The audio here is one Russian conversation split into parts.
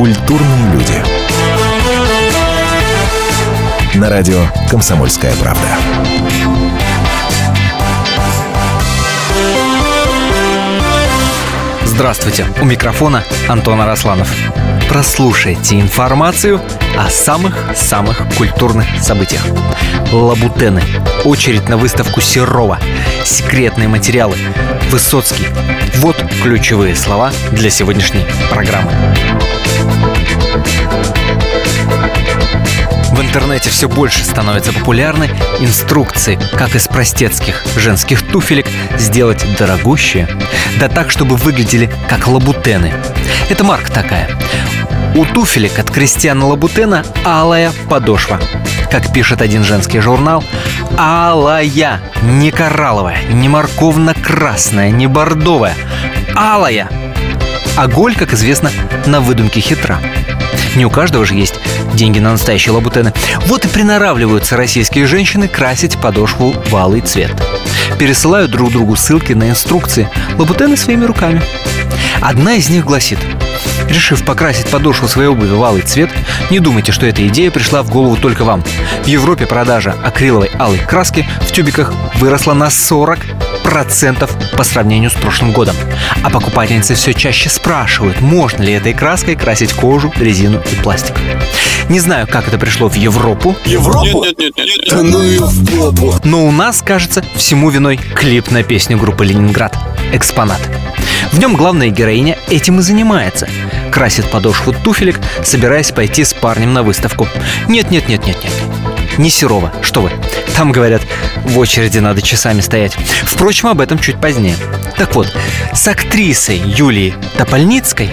Культурные люди. На радио «Комсомольская правда». Здравствуйте, у микрофона Антон Арасланов. Прослушайте информацию о самых-самых культурных событиях. Лабутены, очередь на выставку Серова, секретные материалы, Высоцкий. Вот ключевые слова для сегодняшней программы. В интернете все больше становятся популярны инструкции, как из простецких женских туфелек сделать дорогущие, да так, чтобы выглядели как лабутены. Это марка такая. У туфелек от Кристиана Лабутена алая подошва. Как пишет один женский журнал, алая, не коралловая, не морковно-красная, не бордовая, алая. А голь, как известно, на выдумке хитра. Не у каждого же есть деньги на настоящие лабутены. Вот и приноравливаются российские женщины красить подошву в алый цвет. Пересылают друг другу ссылки на инструкции лабутены своими руками. Одна из них гласит Решив покрасить подошву своей обуви в алый цвет, не думайте, что эта идея пришла в голову только вам. В Европе продажа акриловой алой краски в тюбиках выросла на 40 процентов по сравнению с прошлым годом. А покупательницы все чаще спрашивают, можно ли этой краской красить кожу, резину и пластик. Не знаю, как это пришло в Европу. Европу? Нет, нет, нет, нет. Да ну и в попу. Но у нас, кажется, всему виной клип на песню группы «Ленинград» «Экспонат». В нем главная героиня этим и занимается. Красит подошву туфелек, собираясь пойти с парнем на выставку. Нет-нет-нет-нет-нет. Не Серова, что вы. Там, говорят, в очереди надо часами стоять. Впрочем, об этом чуть позднее. Так вот, с актрисой Юлией Топольницкой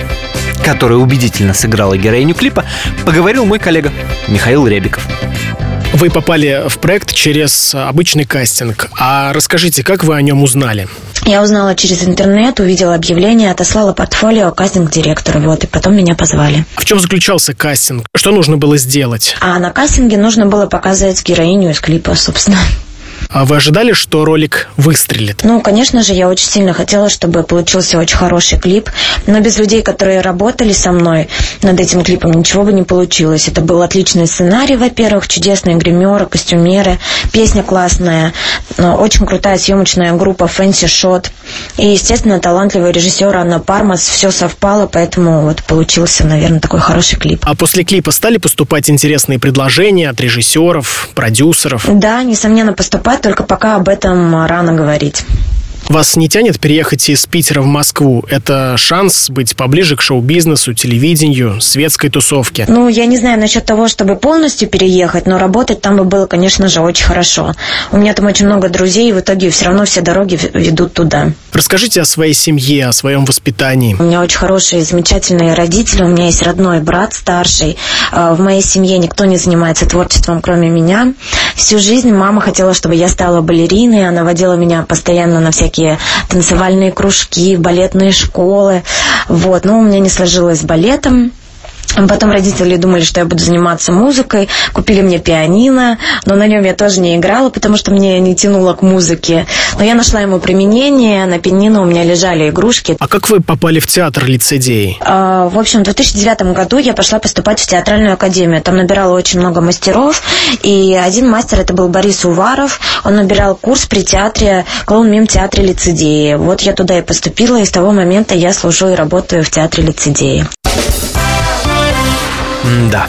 которая убедительно сыграла героиню клипа, поговорил мой коллега Михаил Ребиков. Вы попали в проект через обычный кастинг. А расскажите, как вы о нем узнали? Я узнала через интернет, увидела объявление, отослала портфолио кастинг-директору, вот, и потом меня позвали. В чем заключался кастинг? Что нужно было сделать? А на кастинге нужно было показать героиню из клипа, собственно. А вы ожидали, что ролик выстрелит? Ну, конечно же, я очень сильно хотела, чтобы получился очень хороший клип. Но без людей, которые работали со мной над этим клипом, ничего бы не получилось. Это был отличный сценарий, во-первых, чудесные гримеры, костюмеры, песня классная, очень крутая съемочная группа Фэнси Шот. И, естественно, талантливый режиссер Анна Пармас. Все совпало, поэтому вот получился, наверное, такой хороший клип. А после клипа стали поступать интересные предложения от режиссеров, продюсеров? Да, несомненно, поступают только пока об этом рано говорить. Вас не тянет переехать из Питера в Москву? Это шанс быть поближе к шоу-бизнесу, телевидению, светской тусовке. Ну, я не знаю насчет того, чтобы полностью переехать, но работать там бы было, конечно же, очень хорошо. У меня там очень много друзей, и в итоге все равно все дороги ведут туда. Расскажите о своей семье, о своем воспитании. У меня очень хорошие, замечательные родители. У меня есть родной брат старший. А, в моей семье никто не занимается творчеством, кроме меня. Всю жизнь мама хотела, чтобы я стала балериной. Она водила меня постоянно на всякие танцевальные кружки, балетные школы. Вот. Но у меня не сложилось с балетом. Потом родители думали, что я буду заниматься музыкой, купили мне пианино, но на нем я тоже не играла, потому что мне не тянуло к музыке. Но я нашла ему применение, на пианино у меня лежали игрушки. А как вы попали в театр лицедей? А, в общем, в 2009 году я пошла поступать в театральную академию. Там набирала очень много мастеров, и один мастер это был Борис Уваров. Он набирал курс при театре, клоун-мим театре лицедеи. Вот я туда и поступила, и с того момента я служу и работаю в театре лицедеи. Да,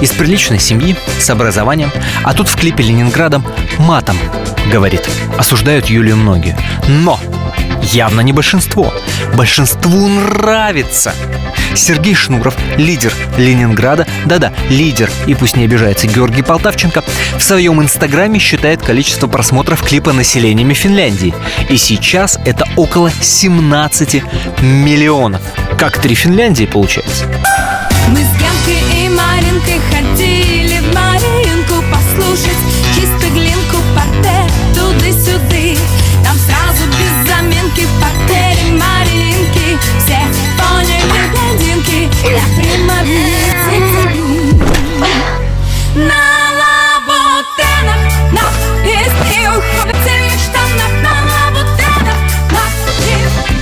из приличной семьи, с образованием, а тут в клипе Ленинградом матом, говорит, осуждают Юлию многие. Но явно не большинство. Большинству нравится. Сергей Шнуров, лидер Ленинграда, да-да, лидер, и пусть не обижается Георгий Полтавченко, в своем инстаграме считает количество просмотров клипа населениями Финляндии. И сейчас это около 17 миллионов. Как три Финляндии получается. Мы с Генкой и Маринкой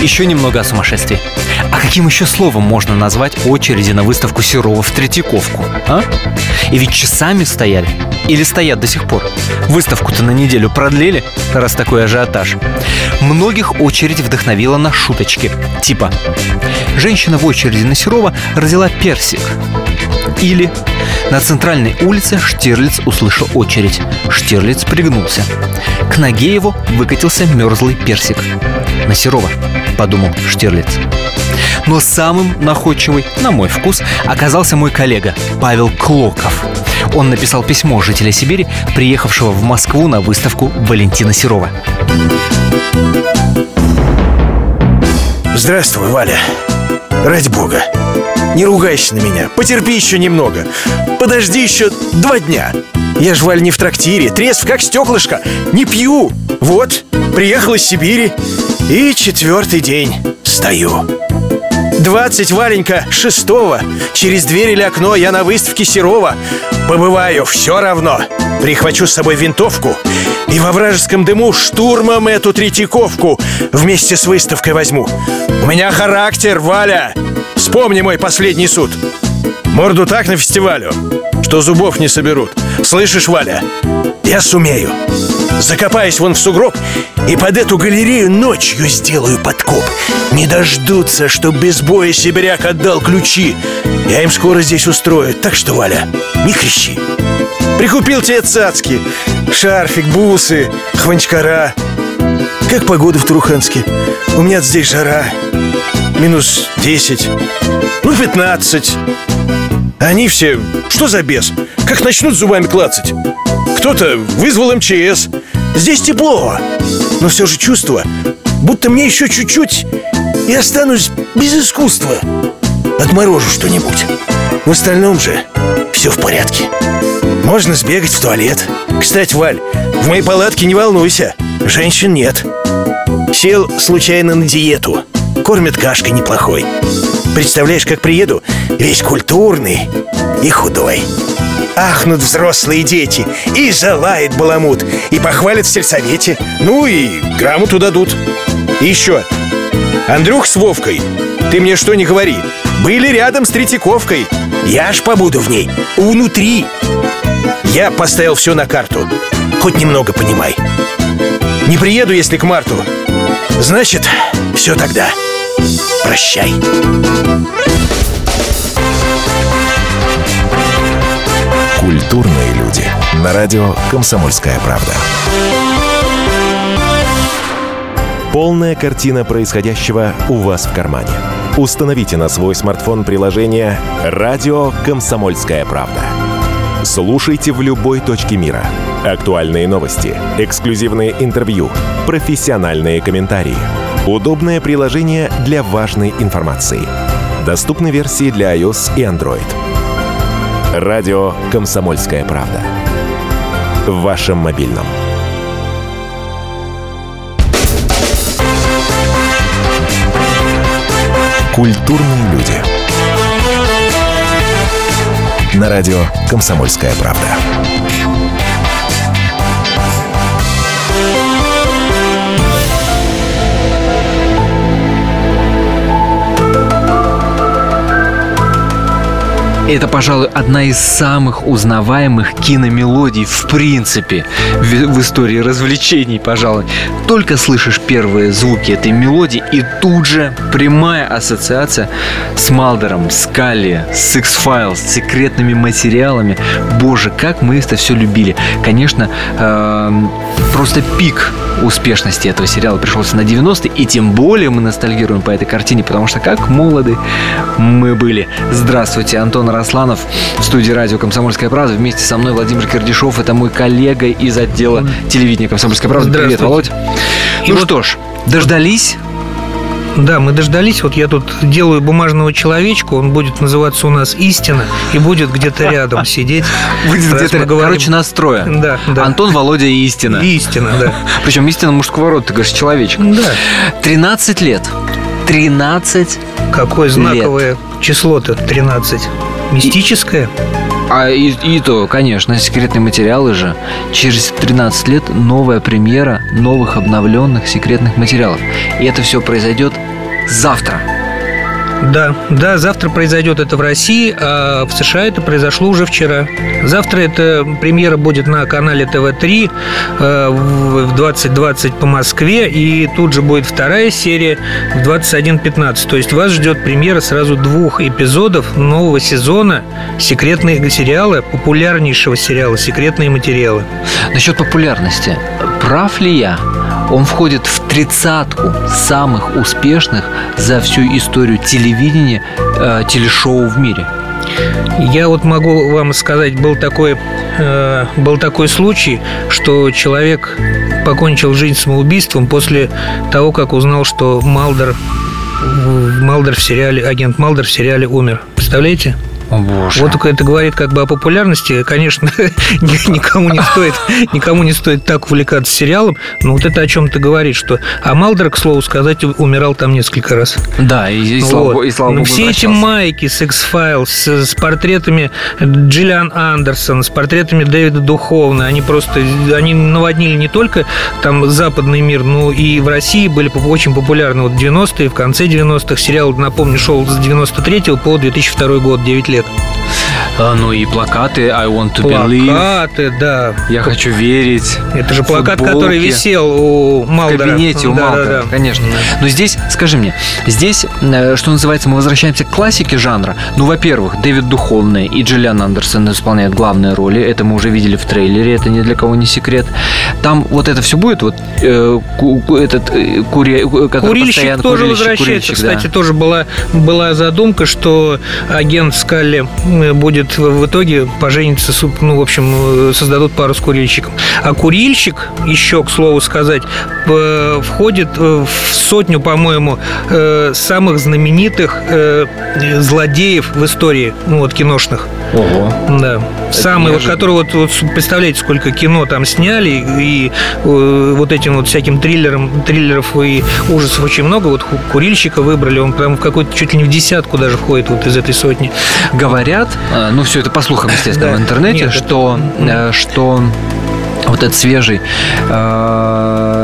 еще немного о сумасшествии. А каким еще словом можно назвать очереди на выставку Серова в Третьяковку, а? И ведь часами стояли. Или стоят до сих пор. Выставку-то на неделю продлили, раз такой ажиотаж. Многих очередь вдохновила на шуточки. Типа «Женщина в очереди на Серова родила персик». Или на центральной улице Штирлиц услышал очередь. Штирлиц пригнулся. К ноге его выкатился мерзлый персик. На Серова, подумал Штирлиц. Но самым находчивый, на мой вкус, оказался мой коллега Павел Клоков. Он написал письмо жителя Сибири, приехавшего в Москву на выставку Валентина Серова. Здравствуй, Валя. Ради бога. Не ругайся на меня. Потерпи еще немного. Подожди еще два дня. Я ж, Валь, не в трактире. Трезв, как стеклышко. Не пью. Вот, приехал из Сибири. И четвертый день стою. 20, Валенька, шестого Через дверь или окно я на выставке Серова Побываю, все равно Прихвачу с собой винтовку И во вражеском дыму штурмом эту Третьяковку Вместе с выставкой возьму У меня характер, Валя Вспомни мой последний суд. Морду так на фестивалю Что зубов не соберут. Слышишь, Валя? Я сумею. Закопаюсь вон в сугроб И под эту галерею ночью сделаю подкоп. Не дождутся, что без боя сибиряк отдал ключи. Я им скоро здесь устрою. Так что, Валя, не кричи. Прикупил тебе цацки Шарфик, бусы, хванчкара. Как погода в Труханске? У меня здесь жара Минус 10 Ну, 15 Они все... Что за бес? Как начнут зубами клацать? Кто-то вызвал МЧС. Здесь тепло Но все же чувство Будто мне еще чуть-чуть И останусь без искусства. Отморожу что-нибудь. В остальном же все в порядке. Можно сбегать в туалет. Кстати, Валь, в моей палатке не волнуйся Женщин нет. Сел случайно на диету Кормят кашкой неплохой. Представляешь, как приеду Весь культурный и худой. Ахнут взрослые дети И залает баламут И похвалят в сельсовете. Ну и грамоту дадут. И еще. Андрюх с Вовкой Ты мне что не говори Были рядом с Третьяковкой. Я ж побуду в ней Внутри. Я поставил все на карту Хоть немного понимай. Не приеду, если к марту. Значит, все тогда Прощай Культурные люди. На радио «Комсомольская правда». Полная картина происходящего у вас в кармане. Установите на свой смартфон приложение «Радио Комсомольская правда». Слушайте в любой точке мира. Актуальные новости, эксклюзивные интервью, профессиональные комментарии. Удобное приложение для важной информации. Доступны версии для iOS и Android. Радио «Комсомольская правда». В вашем мобильном. Культурные люди. На радио «Комсомольская правда». Это, пожалуй, одна из самых узнаваемых киномелодий в принципе в, в истории развлечений, пожалуй. Только слышишь первые звуки этой мелодии, и тут же прямая ассоциация с Малдером, с Калли, с X-Files, с секретными материалами. Боже, как мы это все любили. Конечно, э, просто пик успешности этого сериала пришелся на 90-е, и тем более мы ностальгируем по этой картине, потому что как молоды мы были. Здравствуйте, Антон Росланов в студии радио «Комсомольская правда». Вместе со мной Владимир Кирдишов. Это мой коллега из отдела телевидения «Комсомольская правда». Привет, Володь. И ну вот- что ж, дождались? Да, мы дождались. Вот я тут делаю бумажного человечка, он будет называться у нас истина и будет где-то рядом сидеть. Будет где-то, говорим- короче, настроя. Да, да. Антон, Володя и Истина. Истина, да. Причем Истина мужского рода, ты говоришь, человечек. Да. 13 лет. 13 Какое знаковое число-то 13. Мистическое? А и, и то, конечно, секретные материалы же. Через 13 лет новая премьера новых обновленных секретных материалов. И это все произойдет завтра. Да, да, завтра произойдет это в России, а в США это произошло уже вчера. Завтра эта премьера будет на канале ТВ-3 э, в 20.20 по Москве, и тут же будет вторая серия в 21.15. То есть вас ждет премьера сразу двух эпизодов нового сезона секретные сериалы, популярнейшего сериала «Секретные материалы». Насчет популярности. Прав ли я? Он входит в тридцатку самых успешных за всю историю телевидения э, телешоу в мире. Я вот могу вам сказать, был такой, э, был такой случай, что человек покончил жизнь самоубийством после того, как узнал, что Малдер, Малдер в сериале, агент Малдер в сериале умер. Представляете? О, боже. Вот только это говорит как бы о популярности. Конечно, никому не стоит, никому не стоит так увлекаться сериалом, но вот это о чем-то говорит, что... А Малдер, к слову сказать, умирал там несколько раз. Да, и, и слава, Вот. богу- и слава Ну, богу, Все эти майки с X-Files, с, с портретами Джиллиан Андерсон, с портретами Дэвида Духовна, они просто, они наводнили не только там западный мир, но и в России были очень популярны вот в 90-е, в конце 90-х. Сериал, напомню, шел с 93 по 2002 год, 9 лет лет ну и плакаты I want to believe. Плакаты, да. Я хочу верить. Это же плакат, футболки. который висел у В Малдера. кабинете у Да, да, Малдера, да. конечно. Но здесь, скажи мне, здесь, э, что называется, мы возвращаемся к классике жанра. Ну, во-первых, Дэвид Духовный и Джиллиан Андерсон исполняют главные роли. Это мы уже видели в трейлере, это ни для кого не секрет. Там вот это все будет, вот э, ку- этот э, кури- который Курильщик постоянно- тоже курильщик, возвращается. курильщик, да. Кстати, тоже была, была задумка, что агент Скалли э, будет в, итоге пожениться, ну, в общем, э, создадут пару с курильщиком. А курильщик, еще, к слову сказать, входит э, в сотню, по-моему, э, самых знаменитых злодеев в истории, ну, вот, киношных. Ого. Да. Самый, вот, который вот, вот представляете, сколько кино там сняли, и э, вот этим вот всяким триллером, триллеров и ужасов очень много. Вот курильщика выбрали, он прям в какой-то чуть ли не в десятку даже входит вот из этой сотни. Говорят, э, ну все это по слухам, естественно, Да. в интернете, Нет, это- что, э, что вот этот свежий э,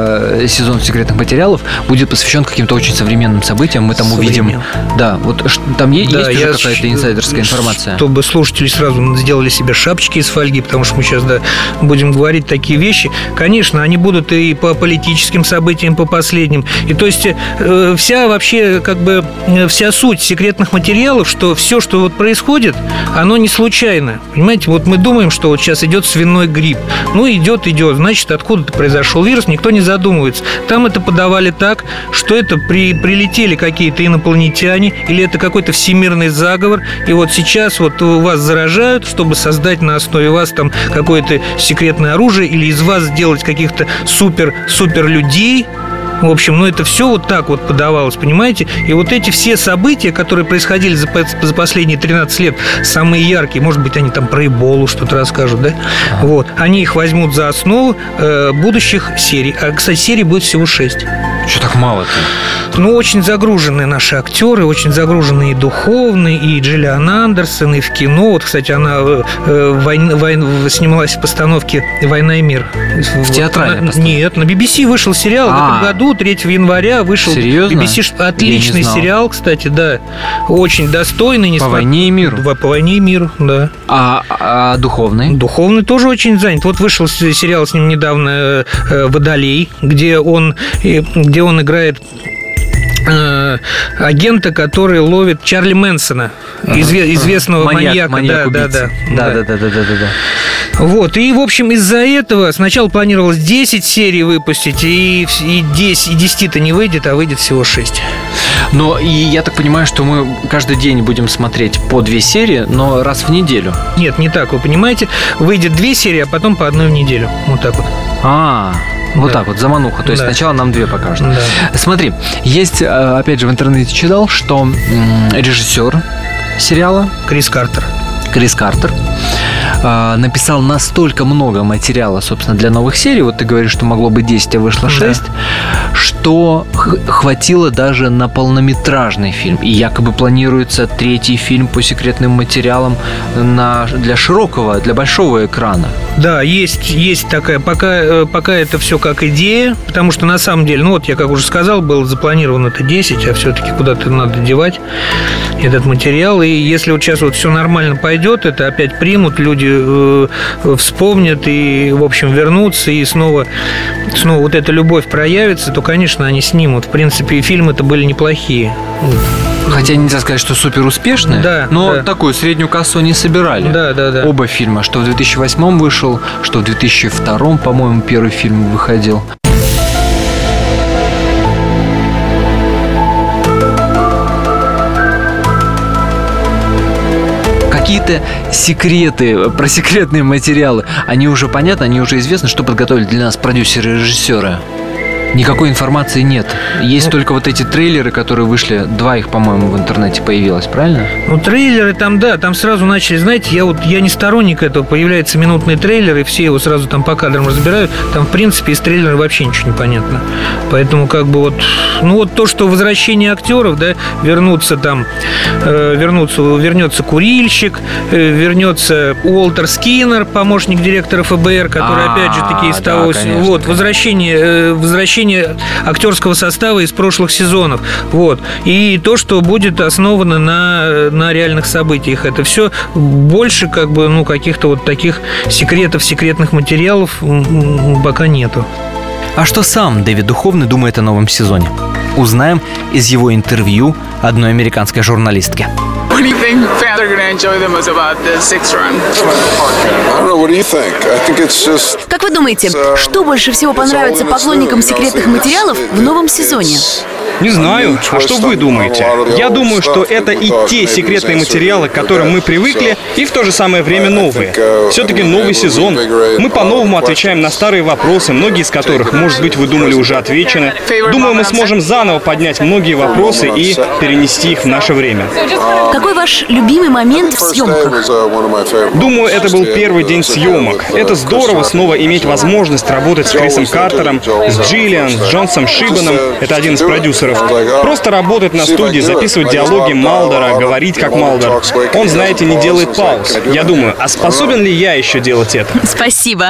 сезон секретных материалов будет посвящен каким-то очень современным событиям. Мы там увидим. Да, вот там е- Да, есть уже какая-то инсайдерская информация. Чтобы слушатели сразу сделали себе шапочки из фольги, потому что мы сейчас да, будем говорить такие вещи. Конечно, они будут и по политическим событиям, по последним. И то есть э, вся вообще как бы э, вся суть секретных материалов, что все, что вот происходит, оно не случайно. Понимаете, вот мы думаем, что вот сейчас идет свиной грипп. Ну, идет, идет. Значит, откуда-то произошел вирус, никто не задумывается. Там это подавали так, что это при, прилетели какие-то инопланетяне, или это какой-то всемирный заговор, и вот сейчас вот вас заражают, чтобы создать на основе вас там какое-то секретное оружие, или из вас сделать каких-то супер-супер людей, в общем, ну это все вот так вот подавалось, понимаете? И вот эти все события, которые происходили за, за последние 13 лет, самые яркие, может быть, они там про Эболу что-то расскажут, да? Вот. Они их возьмут за основу э, будущих серий. А, кстати, серий будет всего 6. Что так мало-то? Ну, очень загружены наши актеры, очень загружены и духовные, и Джиллиан Андерсон, и в кино. Вот, кстати, она э, э, войн- войн- снималась в постановке «Война и мир». В театральной постановке? Нет, на BBC вышел сериал в А. этом году, 3 января вышел. Серьезно? BBC отличный сериал, кстати, да. Очень достойный. По несмотря- войне и миру. По, по войне и миру, да. А, а духовный? Духовный тоже очень занят. Вот вышел сериал с ним недавно э, «Водолей», где он, где он играет э, агента, который ловит Чарли Мэнсона, изве- известного маньяка. да, да, да, да, да, да, да, да, да. Вот, и, в общем, из-за этого сначала планировалось 10 серий выпустить, и, и 10, и 10-то не выйдет, а выйдет всего 6. Но и я так понимаю, что мы каждый день будем смотреть по две серии, но раз в неделю. Нет, не так, вы понимаете, выйдет две серии, а потом по одной в неделю. Вот так вот. А, вот Да. так вот, замануха. То есть Да. сначала нам две покажут. Да. Смотри, есть, э, опять же, в интернете читал, что режиссер сериала Крис Картер. Крис Картер э, написал настолько много материала, собственно, для новых серий, вот ты говоришь, что могло быть 10, а вышло 6, что х- хватило даже на полнометражный фильм. И якобы планируется третий фильм по секретным материалам на, для широкого, для большого экрана. Да, есть, есть такая, пока, э, пока это все как идея, потому что на самом деле, ну вот я как уже сказал, было запланировано это 10, а все-таки куда-то надо девать этот материал. И если вот сейчас вот все нормально пойдет, это опять примут, люди э, вспомнят и, в общем, вернутся, и снова, снова вот эта любовь проявится, то, конечно, они снимут. В принципе, и фильмы-то были неплохие. Хотя нельзя сказать, что супер успешные, Да, но да. такую среднюю кассу они собирали. Да, да, да. Оба фильма, что в 2008 вышел, что в 2002, по-моему, первый фильм выходил. Какие-то секреты, про секретные материалы, они уже понятны, они уже известны, что подготовили для нас продюсеры и режиссеры. Никакой информации нет. Есть только вот эти трейлеры, которые вышли. Два их, по-моему, в интернете появилось, правильно? Ну, трейлеры там, да, там сразу начали, знаете, я вот, я не сторонник этого, появляется минутный трейлер, и все его сразу там по кадрам разбирают, там, в принципе, из трейлера вообще ничего не понятно. Поэтому, как бы вот, ну, вот то, что возвращение актеров, да, вернутся там, э, вернутся, вернется курильщик, э, вернется Уолтер Скиннер, помощник директора ФБР, который, А, опять же, таки из да, того, конечно, вот, конечно. возвращение, э, возвращение актерского состава из прошлых сезонов. Вот. И то, что будет основано на, на реальных событиях. Это все больше как бы, ну, каких-то вот таких секретов, секретных материалов пока нету. А что сам Дэвид Духовный думает о новом сезоне? Узнаем из его интервью одной американской журналистки. What do you think fans are enjoy the most about the sixth run? I don't know. What do you think? I think it's just. Как вы думаете, что больше всего понравится поклонникам секретных материалов в новом сезоне? Не знаю. А что вы думаете? Я думаю, что это и те секретные материалы, к которым мы привыкли, и в то же самое время новые. Все-таки новый сезон. Мы по-новому отвечаем на старые вопросы, многие из которых, может быть, вы думали уже отвечены. Думаю, мы сможем заново поднять многие вопросы и перенести их в наше время. Какой ваш любимый момент в съемках? Думаю, это был первый день съемок. Это здорово снова иметь возможность работать с Крисом Картером, с Джиллиан, с Джонсом Шибаном, это один из продюсеров. Просто работать на студии, записывать диалоги Малдера, говорить как Малдер. Он, знаете, не делает пауз. Я думаю, а способен ли я еще делать это? Спасибо.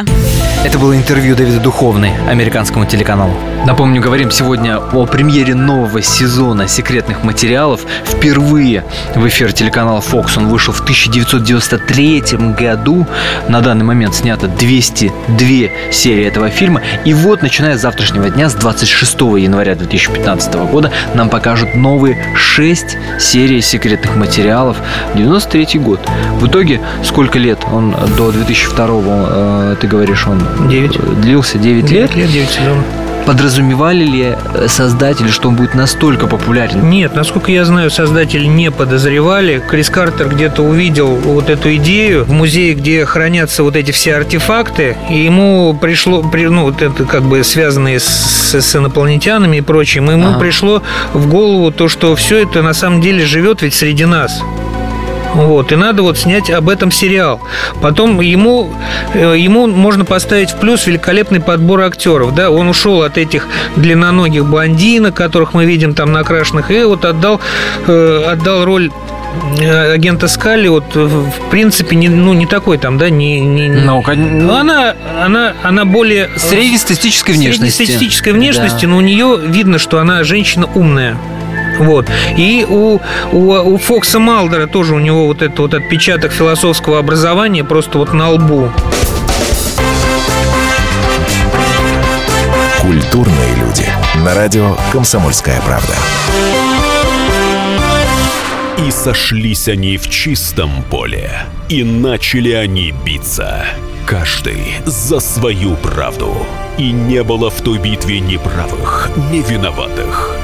Это было интервью Дэвида Духовной американскому телеканалу. Напомню, говорим сегодня о премьере нового сезона секретных материалов. Впервые в эфир телеканала Fox он вышел в 1993 году. На данный момент снято 202 серии этого фильма. И вот, начиная с завтрашнего дня, с 26 января 2015 года, нам покажут новые 6 серий секретных материалов. 93 год. В итоге, сколько лет? Он до 2002, э, ты говоришь, он Девять. длился 9 лет. 9 лет, 9 сезонов. Подразумевали ли э, создатели, что он будет настолько популярен? Нет, насколько я знаю, создатели не подозревали. Крис Картер где-то увидел вот эту идею в музее, где хранятся вот эти все артефакты, и ему пришло, при- ну, вот это как бы связанные с, с инопланетянами и прочим, ему Ага. пришло в голову то, что все это на самом деле живет ведь среди нас. Вот, и надо вот снять об этом сериал. Потом ему, э, ему можно поставить в плюс великолепный подбор актеров. Да? Он ушел от этих длинноногих блондинок, которых мы видим там накрашенных, и вот отдал, э, отдал роль э, агента Скалли, вот в принципе не, ну, не такой там, да, не, не, Ну, кон- Ну, она, она, она более Среднестатистической внешности. среднестатистической внешности, Да. но у нее видно, что она женщина умная. Вот. И у, у, у Фокса Малдера тоже у него вот этот вот отпечаток философского образования просто вот на лбу. Культурные люди. На радио «Комсомольская правда». И сошлись они в чистом поле, и начали они биться. Каждый за свою правду. И не было в той битве ни правых, ни виноватых.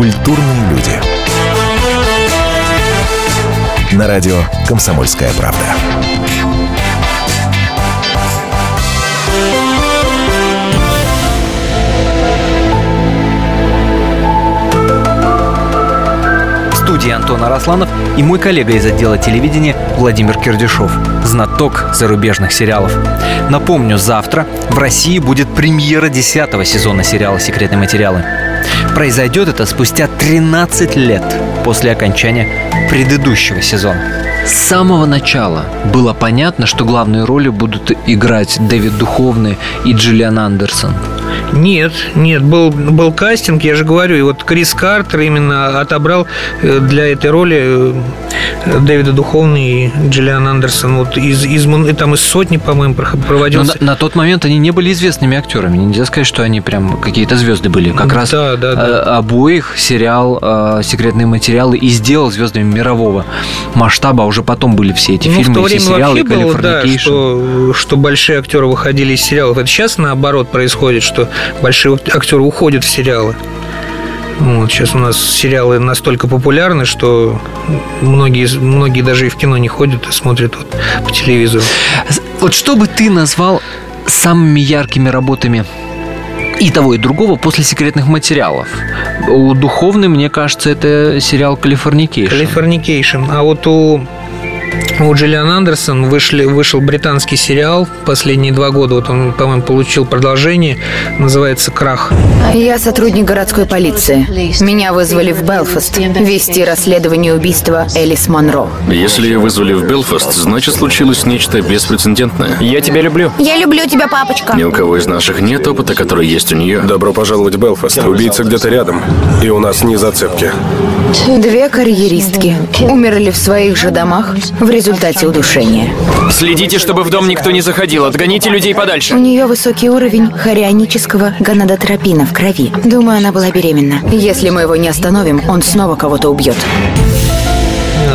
Культурные люди. На радио «Комсомольская правда». Студии Антон Арасланов и мой коллега из отдела телевидения Владимир Кирдюшов, знаток зарубежных сериалов. Напомню, завтра в России будет премьера 10 сезона сериала «Секретные материалы». Произойдет это спустя 13 лет после окончания предыдущего сезона. С самого начала было понятно, что главные роли будут играть Дэвид Духовный и Джиллиан Андерсон. Нет, нет, был, был кастинг, я же говорю, и вот Крис Картер именно отобрал э, для этой роли э, Дэвида Духовный и Джиллиан Андерсон. Вот из, из, там из сотни, по-моему, проводился. Но на, на тот момент они не были известными актерами. Нельзя сказать, что они прям какие-то звезды были. Как раз да, да, да. Э, обоих сериал «Секретные материалы» и сделал звездами мирового масштаба. А уже потом были все эти ну, фильмы, в то время все сериалы, вообще было, да, что, что большие актеры выходили из сериалов. Это сейчас наоборот происходит, что большие актеры уходят в сериалы. Вот, сейчас у нас сериалы настолько популярны, что многие, многие даже и в кино не ходят, а смотрят вот по телевизору. Вот что бы ты назвал самыми яркими работами и того, и другого после секретных материалов. У Духовны, мне кажется, это сериал «Калифорникейшн». «Калифорникейшн». А вот у у Джиллиан Андерсон вышли, вышел британский сериал последние два года. Вот он, по-моему, получил продолжение. Называется «Крах». Я сотрудник городской полиции. Меня вызвали в Белфаст вести расследование убийства Элис Монро. Если вызвали в Белфаст, значит случилось нечто беспрецедентное. Я тебя люблю. Я люблю тебя, папочка. Ни у кого из наших нет опыта, который есть у нее. Добро пожаловать в Белфаст. Убийца где-то рядом. И у нас не зацепки. Две карьеристки умерли в своих же домах в результате удушения. Следите, чтобы в дом никто не заходил. Отгоните людей подальше. У нее высокий уровень хорионического гонадотропина в крови. Думаю, она была беременна. Если мы его не остановим, он снова кого-то убьет.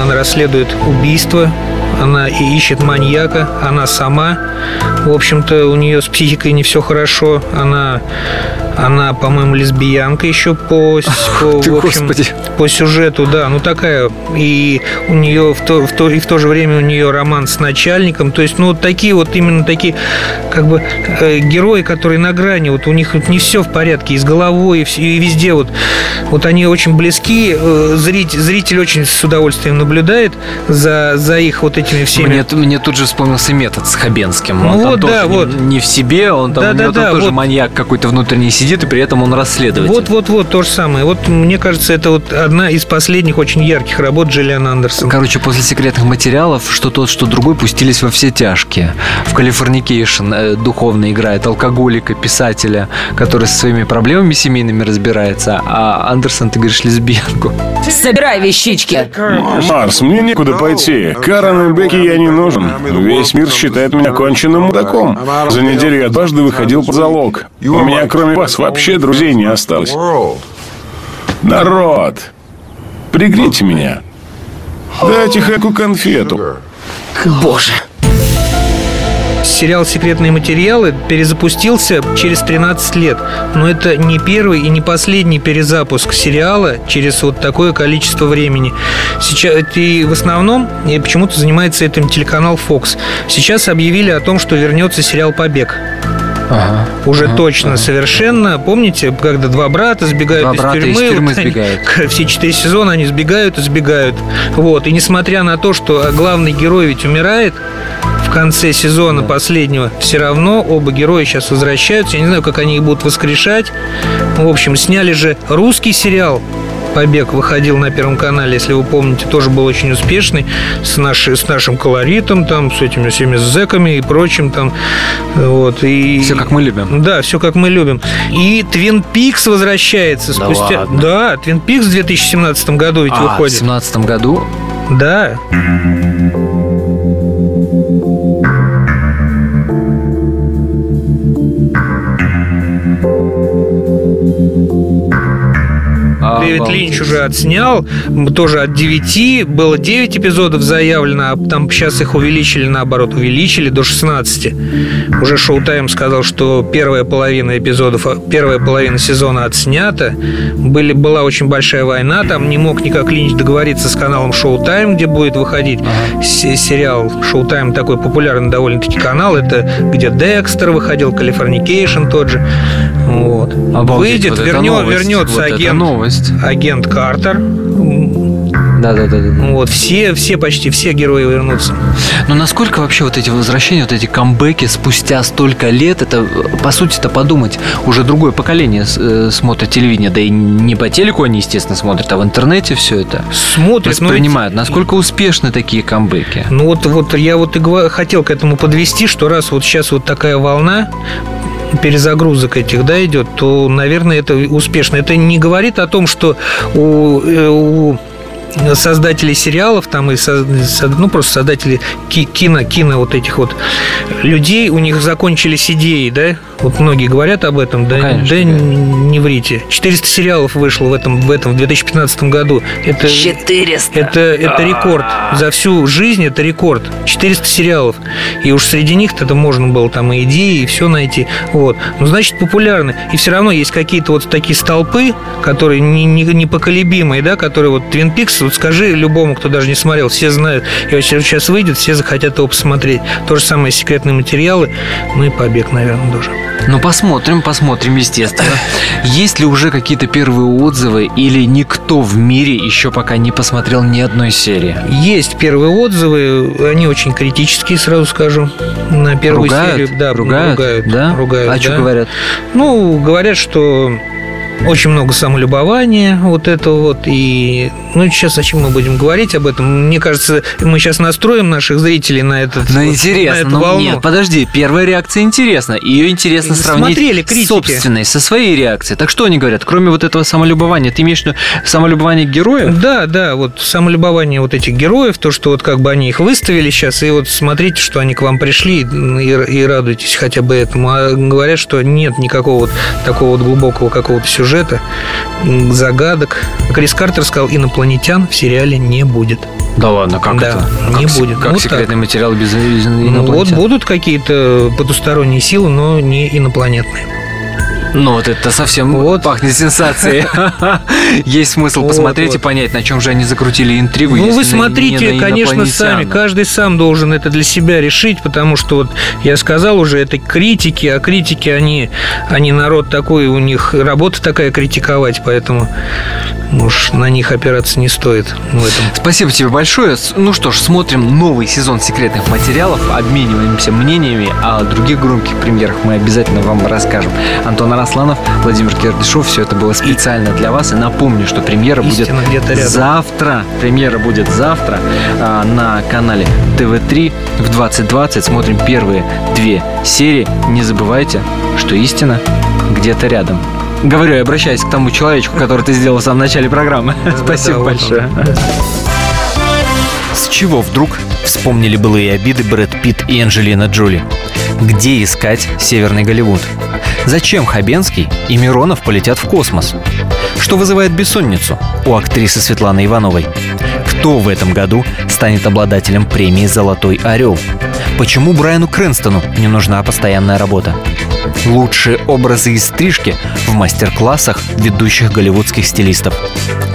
Она расследует убийство, она и ищет маньяка, она сама. В общем-то, у нее с психикой не все хорошо. Она она, по-моему, лесбиянка еще по, по, Ты, в общем, господи. по сюжету, да, ну такая. И у нее в то, в то, и в то же время у нее роман с начальником. То есть, ну, вот такие вот именно такие, как бы, э, герои, которые на грани, вот у них вот не все в порядке, и с головой, и, и везде вот. Вот они очень близки, э, зритель, зритель очень с удовольствием наблюдает за, за их вот этими всеми. Мне, мне тут же вспомнился метод с Хабенским. Ну он вот, там да, тоже вот. Не, не в себе, он там, Да, у да, него там да, тоже вот. маньяк какой-то внутренний сидит, и при этом он расследователь. Вот, вот, вот, то же самое. Вот мне кажется, это вот одна из последних очень ярких работ Джиллиан Андерсон. Короче, после секретных материалов, что тот, что другой, пустились во все тяжкие. В Калифорникейшн э, Духовны играет алкоголика, писателя, который со своими проблемами семейными разбирается, а Андерсон, ты говоришь, лесбиянку. Собирай вещички. Марси, мне некуда пойти. Карен и Бекке я не нужен. Весь мир считает меня конченным мудаком. За неделю я дважды выходил под залог. У меня кроме вас вообще друзей не осталось. Народ, пригрейте меня. Дайте Хэку конфету. Боже. Сериал «Секретные материалы» перезапустился через 13 лет. Но это не первый и не последний перезапуск сериала через вот такое количество времени. Сейчас, и в основном и почему-то занимается этим телеканал Fox. Сейчас объявили о том, что вернется сериал «Побег». Ага, Уже ага, точно, ага. совершенно. Помните, когда два брата сбегают Два из брата тюрьмы? из тюрьмы вот они- сбегают. все четыре сезона они сбегают и сбегают. Вот. И несмотря на то, что главный герой ведь умирает в конце сезона последнего, все равно оба героя сейчас возвращаются. Я не знаю, как они их будут воскрешать. В общем, сняли же русский сериал «Побег» выходил на Первом канале, если вы помните, тоже был очень успешный, с, наши, с нашим колоритом, там, с этими всеми зэками и прочим там. Вот, и... Все как мы любим. Да, все как мы любим. И Твин Пикс возвращается Да спустя. ладно? Да, Твин Пикс в 2017 году ведь А, в выходит. 17 году Да. Дэвид. Линч уже отснял, тоже от 9, было 9 эпизодов заявлено, а там сейчас их увеличили, наоборот, увеличили до 16. Уже Шоу-Тайм сказал, что первая половина эпизодов, а, первая половина сезона отснята. Были, была очень большая война, там не мог никак Линч договориться с каналом Showtime, где будет выходить се- сериал Showtime, такой популярный довольно-таки канал, это где Декстер выходил, Калифорникейшн тот же. Вот. Обалдеть, Выйдет, вот вернет, новость, вернется вот это агент, новость. Агент Картер. Да, да, да, да. Вот, все, все, почти все герои вернутся. Но насколько вообще вот эти возвращения, вот эти камбэки спустя столько лет, это, по сути-то, подумать, уже другое поколение э, смотрит телевидение, да и не по телеку они, естественно, смотрят, а в интернете все это Смотрят, ведь- воспринимают. Насколько успешны такие камбэки? Ну вот, вот я вот и хотел к этому подвести, что раз вот сейчас вот такая волна перезагрузок этих, да, идет, то, наверное, это успешно. Это не говорит о том, что у, э, у создателей сериалов там и ну просто создатели ки- кино кино вот этих вот людей у них закончились идеи да? Вот многие говорят об этом да, да не врите. 400 сериалов вышло в этом в этом в 2015 году. Это 400 это это рекорд. За всю жизнь это рекорд. 400 сериалов. И уж среди них это можно было там и идеи и все найти. Вот. Ну значит популярны. И все равно есть какие-то вот такие столпы которые не, не- непоколебимые да которые вот Twin Peaks вот скажи любому кто даже не смотрел все знают и сейчас выйдет все захотят его посмотреть то же самое секретные материалы ну и побег наверное тоже Ну, посмотрим, посмотрим, естественно. Есть ли уже какие-то первые отзывы или никто в мире еще пока не посмотрел ни одной серии? Есть первые отзывы, они очень критические, сразу скажу. На первую Ругают? серию, да, Ругают? ругают, Да? ругают, А что да. говорят? Ну, говорят, что очень много самолюбования, вот это вот, и, ну, сейчас зачем мы будем говорить об этом? Мне кажется, мы сейчас настроим наших зрителей на этот, Ну, вот, интересно. на эту ну, волну. Нет, подожди, первая реакция интересна. Ее интересно сравнить Смотрели с критики. собственной, со своей реакцией. Так что они говорят? Кроме вот этого самолюбования, ты имеешь в виду самолюбование героев? Да, да, вот самолюбование вот этих героев, то, что вот как бы они их выставили сейчас, и вот смотрите, что они к вам пришли, и, и радуйтесь хотя бы этому. А говорят, что нет никакого вот такого вот глубокого какого-то сюжета, м, загадок. Крис Картер сказал, инопланетян в сериале не будет. Да ладно, как да, это? не Как будет. Как Вот секретный материал без, без Ну, вот инопланетян? будут какие-то потусторонние силы, но не инопланетные. Ну, вот это совсем пахнет сенсацией. Есть смысл Вот, посмотреть вот. и понять, на чем же они закрутили интригу. Ну, вы смотрите, конечно, сами. Каждый сам должен это для себя решить, потому что вот я сказал уже, это критики, а критики, они, они народ такой, у них работа такая критиковать, поэтому уж на них опираться не стоит в этом. Спасибо тебе большое. Ну что ж, смотрим новый сезон секретных материалов, обмениваемся мнениями, а о других громких премьерах мы обязательно вам расскажем. Антон Арасланов, Владимир Кирдышов, все это было специально для вас. И напомню, что премьера Истина будет завтра. Премьера будет завтра а, на канале ТВ3 в 2020. Смотрим первые две серии. Не забывайте, что истина где-то рядом. Говорю, я обращаюсь к тому человечку, который ты сделал в самом начале программы. Спасибо большое. С чего вдруг вспомнили былые обиды Брэд Питт и Анджелина Джоли? Где искать Северный Голливуд? Зачем Хабенский и Миронов полетят в космос? Что вызывает бессонницу у актрисы Светланы Ивановой? Кто в этом году станет обладателем премии «Золотой орел»? Почему Брайану Крэнстону не нужна постоянная работа? Лучшие образы и стрижки в мастер-классах ведущих голливудских стилистов.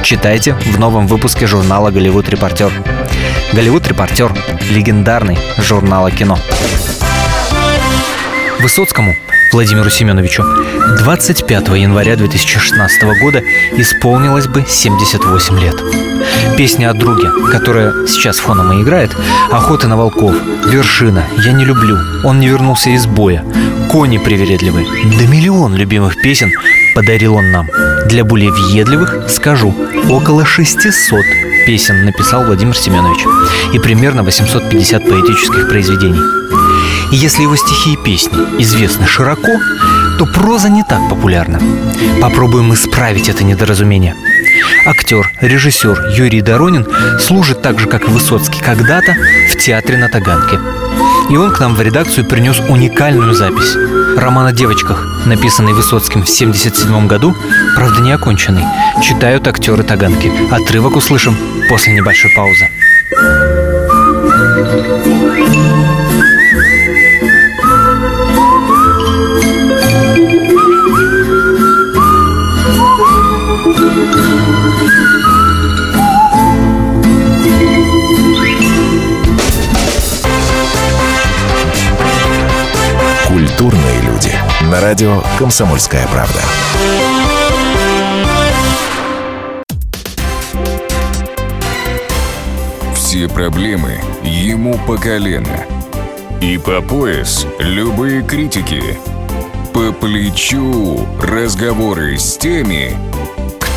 Читайте в новом выпуске журнала «Голливуд Репортер». «Голливуд Репортер» – легендарный журнал о кино. Высоцкому Владимиру Семеновичу 25 января 2016 года исполнилось бы 78 лет. Песня о друге, которая сейчас фоном и играет, «Охота на волков», «Вершина», «Я не люблю», «Он не вернулся из боя», «Кони привередливые», да миллион любимых песен подарил он нам. Для более въедливых скажу, около 600 песен написал Владимир Семенович и примерно 850 поэтических произведений. И если его стихи и песни известны широко, то проза не так популярна. Попробуем исправить это недоразумение. Актер, режиссер Юрий Доронин служит так же, как и Высоцкий когда-то, в театре на Таганке. И он к нам в редакцию принес уникальную запись. Роман о девочках, написанный Высоцким в 1977 году, правда не оконченный. Читают актеры Таганки. Отрывок услышим после небольшой паузы. Культурные люди. На радио «Комсомольская правда». Все проблемы ему по колено. И по пояс любые критики. По плечу разговоры с теми,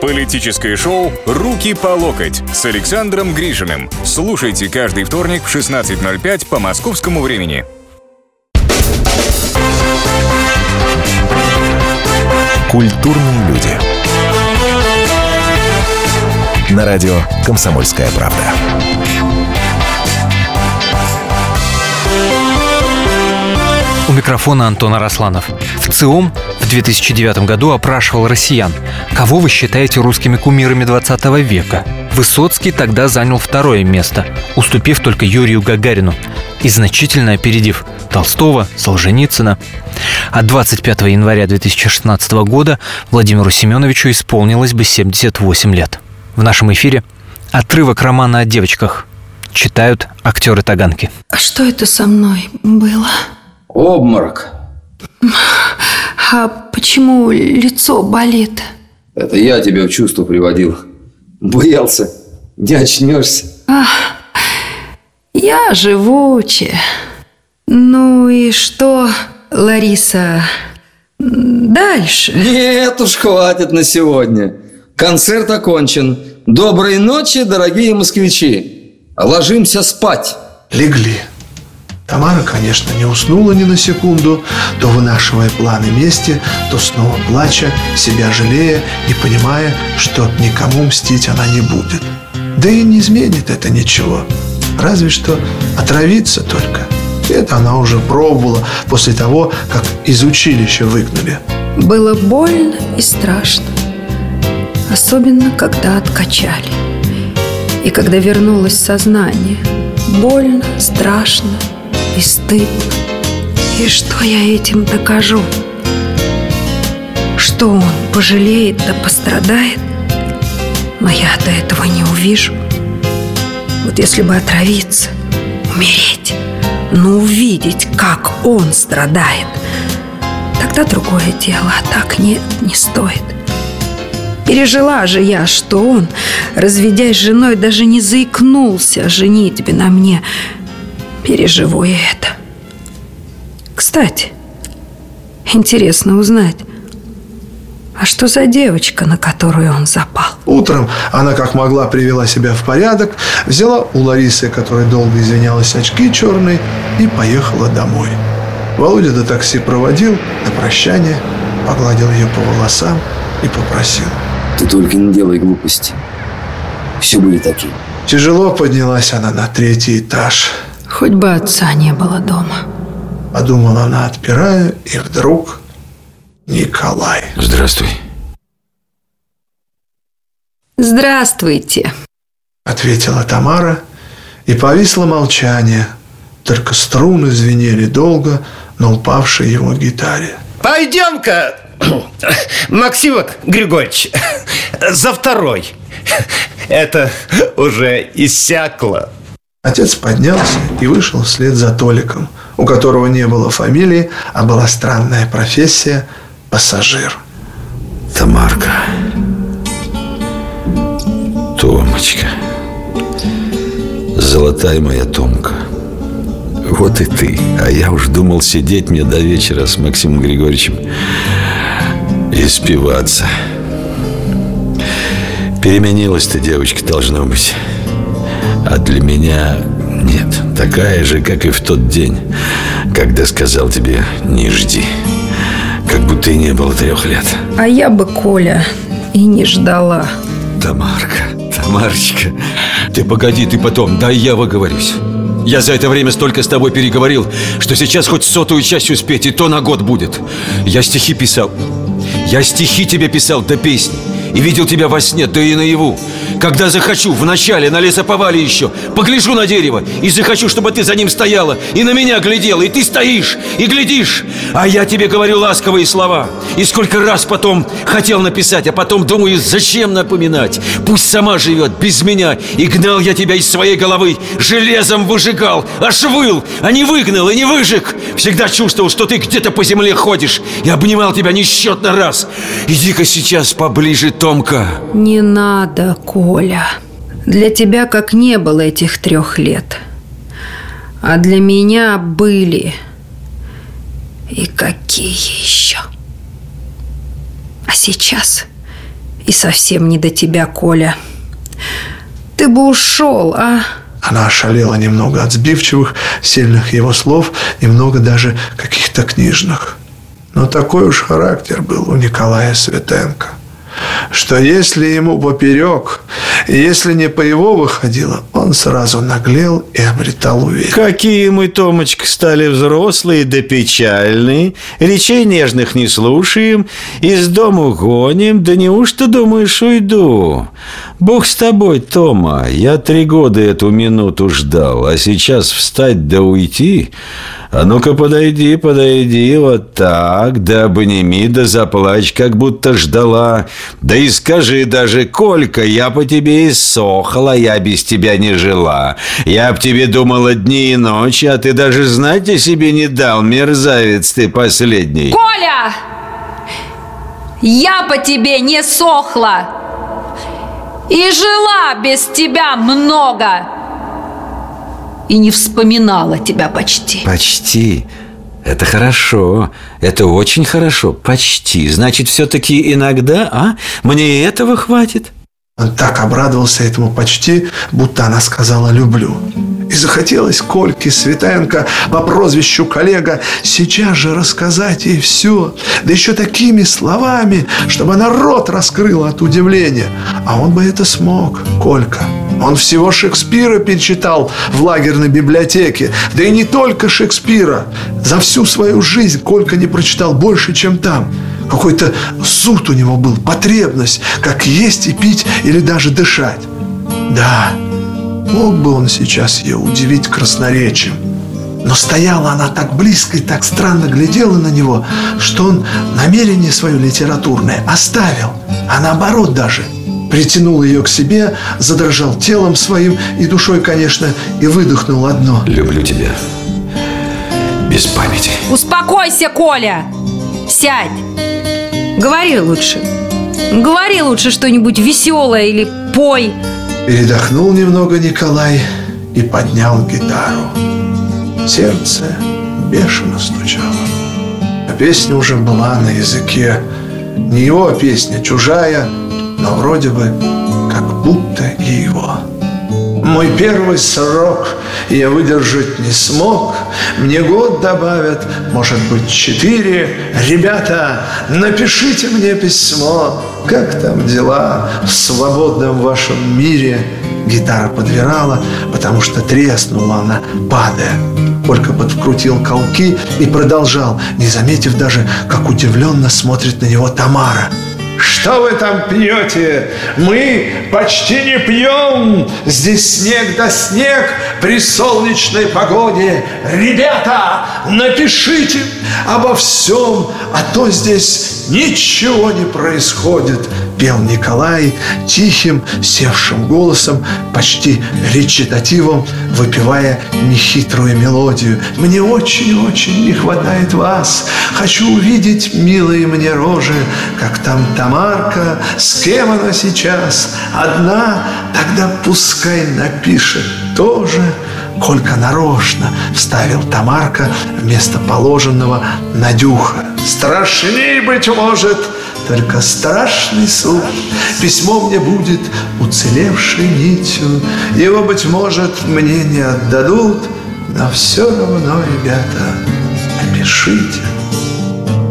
Политическое шоу «Руки по локоть» с Александром Гришиным. Слушайте каждый вторник в 16.05 по московскому времени. Культурные люди. На радио «Комсомольская правда». У микрофона Антон Арасланов. В ЦИОМ в 2009 году опрашивал россиян. Кого вы считаете русскими кумирами 20 века? Высоцкий тогда занял второе место, уступив только Юрию Гагарину и значительно опередив Толстого, Солженицына. А 25 января 2016 года Владимиру Семеновичу исполнилось бы 78 лет. В нашем эфире отрывок романа о девочках. Читают актеры Таганки. А что это со мной было? Обморок. А почему лицо болит? Это я тебя в чувство приводил. Боялся, не очнешься. Ах, я живучая. Ну и что, Лариса, дальше? Нет уж, хватит на сегодня. Концерт окончен. Доброй ночи, дорогие москвичи. Ложимся спать. Легли. Тамара, конечно, не уснула ни на секунду, то вынашивая планы мести, то снова плача, себя жалея и понимая, что никому мстить она не будет. Да и не изменит это ничего. Разве что отравиться только. Это она уже пробовала после того, как из училища выгнали. Было больно и страшно. Особенно, когда откачали. И когда вернулось сознание. Больно, страшно и стыдно. И что я этим докажу? Что он пожалеет да пострадает? Но я до этого не увижу. Вот если бы отравиться, умереть, но увидеть, как он страдает, тогда другое дело, а так нет, не стоит. Пережила же я, что он, разведясь с женой, даже не заикнулся о женитьбе на мне. Переживу я это. Кстати, интересно узнать, а что за девочка, на которую он запал? Утром она как могла привела себя в порядок, взяла у Ларисы, которая долго извинялась, очки черные, и поехала домой. Володя до такси проводил на прощание, погладил ее по волосам и попросил. Ты только не делай глупости. Все были такие. Тяжело поднялась она на третий этаж. Хоть бы отца не было дома. Подумала она, отпирая, и вдруг Николай. Здравствуй. Здравствуйте. Ответила Тамара, и повисло молчание. Только струны звенели долго на упавшей его гитаре. Пойдем-ка, Максимок Григорьевич, за второй. Это уже иссякло. Отец поднялся и вышел вслед за Толиком, у которого не было фамилии, а была странная профессия – пассажир. Тамарка. Томочка. Золотая моя Томка. вот и ты. А я уж думал сидеть мне до вечера с Максимом Григорьевичем и спиваться. Переменилась ты, девочка, должно быть. А для меня нет. Такая же, как и в тот день, когда сказал тебе «не жди». Как будто и не было трех лет. А я бы, Коля, и не ждала. Тамарка, Тамарочка, ты погоди, ты потом, дай я выговорюсь. Я за это время столько с тобой переговорил, что сейчас хоть сотую часть успеть, и то на год будет. Я стихи писал. Я стихи тебе писал, да песни. И видел тебя во сне, да и наяву Когда захочу, в начале, на лесоповале еще. Погляжу на дерево И захочу, чтобы ты за ним стояла И на меня глядела, и ты стоишь, и глядишь. А я тебе говорю ласковые слова. И сколько раз потом хотел написать А потом думаю, зачем напоминать? Пусть сама живет без меня. И гнал я тебя из своей головы Железом выжигал, аж выл А не выгнал и не выжег. Всегда чувствовал, что ты где-то по земле ходишь. И обнимал тебя несчетно раз. Иди-ка сейчас поближе Томка. Не надо, Коля Для тебя как не было этих трех лет А для меня были И какие еще А сейчас И совсем не до тебя, Коля Ты бы ушел, а? Она ошалела немного от сбивчивых, сильных его слов, немного даже каких-то книжных. Но такой уж характер был у Николая Светенко – что если ему поперек, если не по его выходило, он сразу наглел и обретал уверенность. Какие мы, Томочка, стали взрослые да печальные, речей нежных не слушаем, из дому гоним, да неужто думаешь уйду? Бог с тобой, Тома, я три года эту минуту ждал, а сейчас встать да уйти... А ну-ка подойди, подойди, вот так, да обними, да заплачь, как будто ждала. Да и скажи даже, Колька, я по тебе и сохла, я без тебя не жила. Я об тебе думала дни и ночи, а ты даже знать о себе не дал, мерзавец ты последний. Коля! Я по тебе не сохла! И жила без тебя много! И не вспоминала тебя почти. Почти. Это хорошо. Это очень хорошо. Почти. Значит, все-таки иногда, а? Мне и этого хватит. Он так обрадовался этому почти, будто она сказала «люблю». И захотелось Кольке Светенко по прозвищу коллега сейчас же рассказать ей все, да еще такими словами, чтобы она рот раскрыла от удивления. А он бы это смог, Колька. Он всего Шекспира перечитал в лагерной библиотеке. Да и не только Шекспира. За всю свою жизнь Колька не прочитал больше, чем там. Какой-то зуд у него был, потребность, как есть и пить или даже дышать. Да, мог бы он сейчас ее удивить красноречием. Но стояла она так близко и так странно глядела на него, что он намерение свое литературное оставил, а наоборот даже – притянул ее к себе, задрожал телом своим и душой, конечно, и выдохнул одно. Люблю тебя. Без памяти. Успокойся, Коля! Сядь! Говори лучше. Говори лучше что-нибудь веселое или пой. Передохнул немного Николай и поднял гитару. Сердце бешено стучало. А песня уже была на языке. Не его песня, чужая – но вроде бы как будто и его. Мой первый срок я выдержать не смог. Мне год добавят, может быть, четыре. Ребята, напишите мне письмо. Как там дела в свободном вашем мире? Гитара подвирала, потому что треснула она, падая. Колька подкрутил колки и продолжал, не заметив даже, как удивленно смотрит на него Тамара – что вы там пьете? Мы почти не пьем. Здесь снег да снег при солнечной погоде. Ребята, напишите обо всем, а то здесь ничего не происходит пел Николай тихим, севшим голосом, почти речитативом, выпивая нехитрую мелодию. «Мне очень-очень не хватает вас. Хочу увидеть милые мне рожи, как там Тамарка, с кем она сейчас? Одна? Тогда пускай напишет тоже». Колька нарочно вставил Тамарка вместо положенного Надюха. Страшней, быть может, только страшный суд. Письмо мне будет уцелевшей нитью. Его, быть может, мне не отдадут, но все равно, ребята, напишите.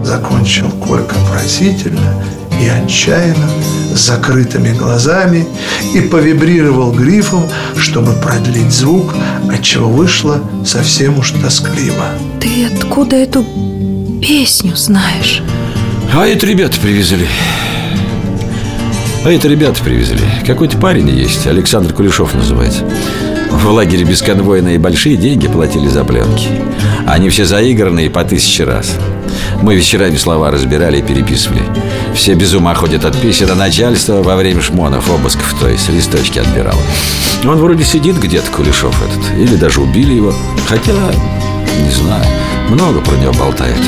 Закончил Колька просительно и отчаянно, с закрытыми глазами и повибрировал грифом, чтобы продлить звук, отчего вышло совсем уж тоскливо. Ты откуда эту песню знаешь? А это ребята привезли. А это ребята привезли. Какой-то парень есть, Александр Кулешов называется. В лагере бесконвойные большие деньги платили за пленки. Они все заигранные по тысяче раз. Мы вечерами слова разбирали и переписывали. Все без ума ходят от песен, а начальство во время шмонов, обысков, то есть листочки отбирало. Он вроде сидит где-то, Кулешов этот. Или даже убили его. Хотя, не знаю, много про него болтают.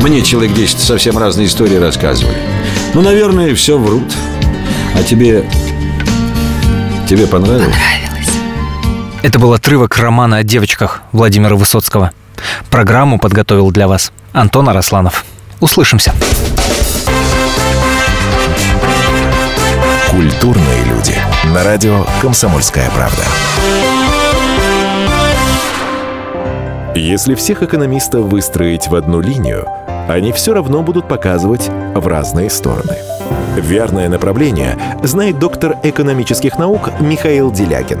Мне человек 10 совсем разные истории рассказывали. Ну, наверное, все врут. А тебе... Тебе понравилось? Понравилось. Это был отрывок романа о девочках Владимира Высоцкого. Программу подготовил для вас Антон Арасланов. Услышимся. Культурные люди. На радио «Комсомольская правда». Если всех экономистов выстроить в одну линию, они все равно будут показывать в разные стороны. Верное направление знает доктор экономических наук Михаил Делягин.